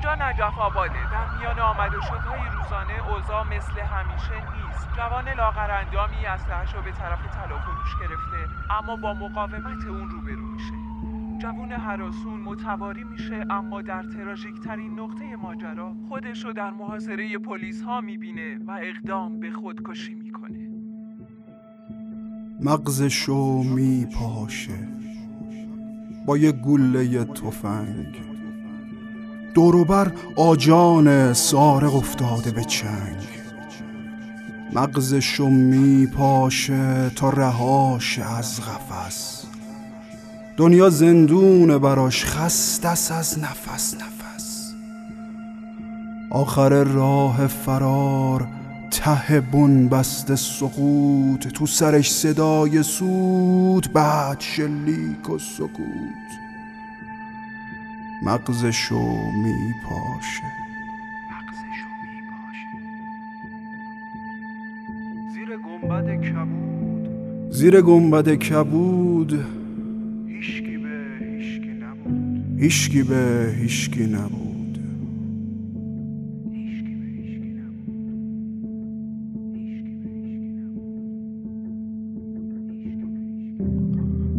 اینجا نجف آباده. در میان آمد و شدهای روزانه اوضاع مثل همیشه نیست. جوان لاغر اندامی اسلحه‌اش رو به طرف تلافروش گرفته اما با مقاومت اون روبرو میشه. جوون حراسون متواری میشه اما در تراژیک ترین نقطه ماجرا خودش رو در محاصره پلیس ها می‌بینه و اقدام به خودکشی می‌کنه. مغزشو میپاشه. با یه گله تفنگ. دوروبر آجان سارق افتاده به چنگ. مغزشو میپاشه تا رهاش از قفس. دنیا زندون براش خستس از نفس نفس. آخر راه فرار ته بن بسته سقوط تو سرش صدای سود بعد شلیک و سکوت. مغزشو میپاشه. زیر گنبد کبود. زیر گنبد کبود. هیشکی به هیشکی نبود. هیشکی به هیشکی نبود.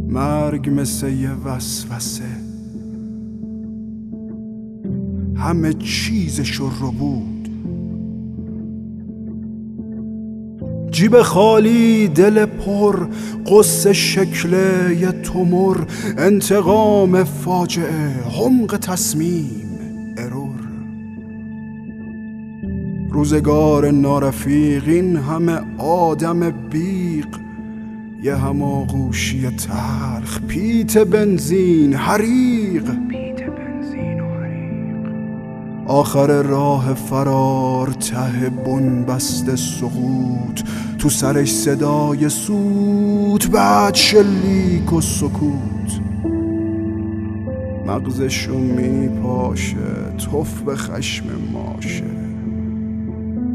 مرگ مثل یه وسوسه. همه چیزشو رو بود. جیب خالی دل پر قصه شکل یه تومر انتقام فاجعه حمق تصمیم ارور. روزگار نارفیق این همه آدم بیق یه هماغوشی تلخ پیت بنزین حریق. آخر راه فرار ته بن بسته سقوط تو سرش صدای سوت بعد شلیک و سکوت. مغزشو میپاشه توف به خشم ماشه.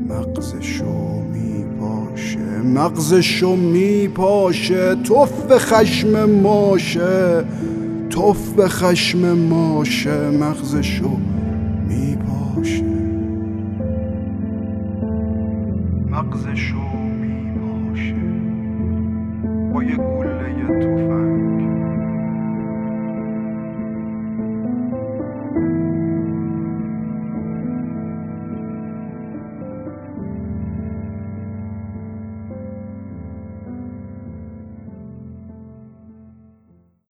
مغزشو میپاشه مغزشو میپاشه توف به خشم ماشه. توف به خشم ماشه مغزشو میپاشه مغزشو میپاشه با یه گله تفنگ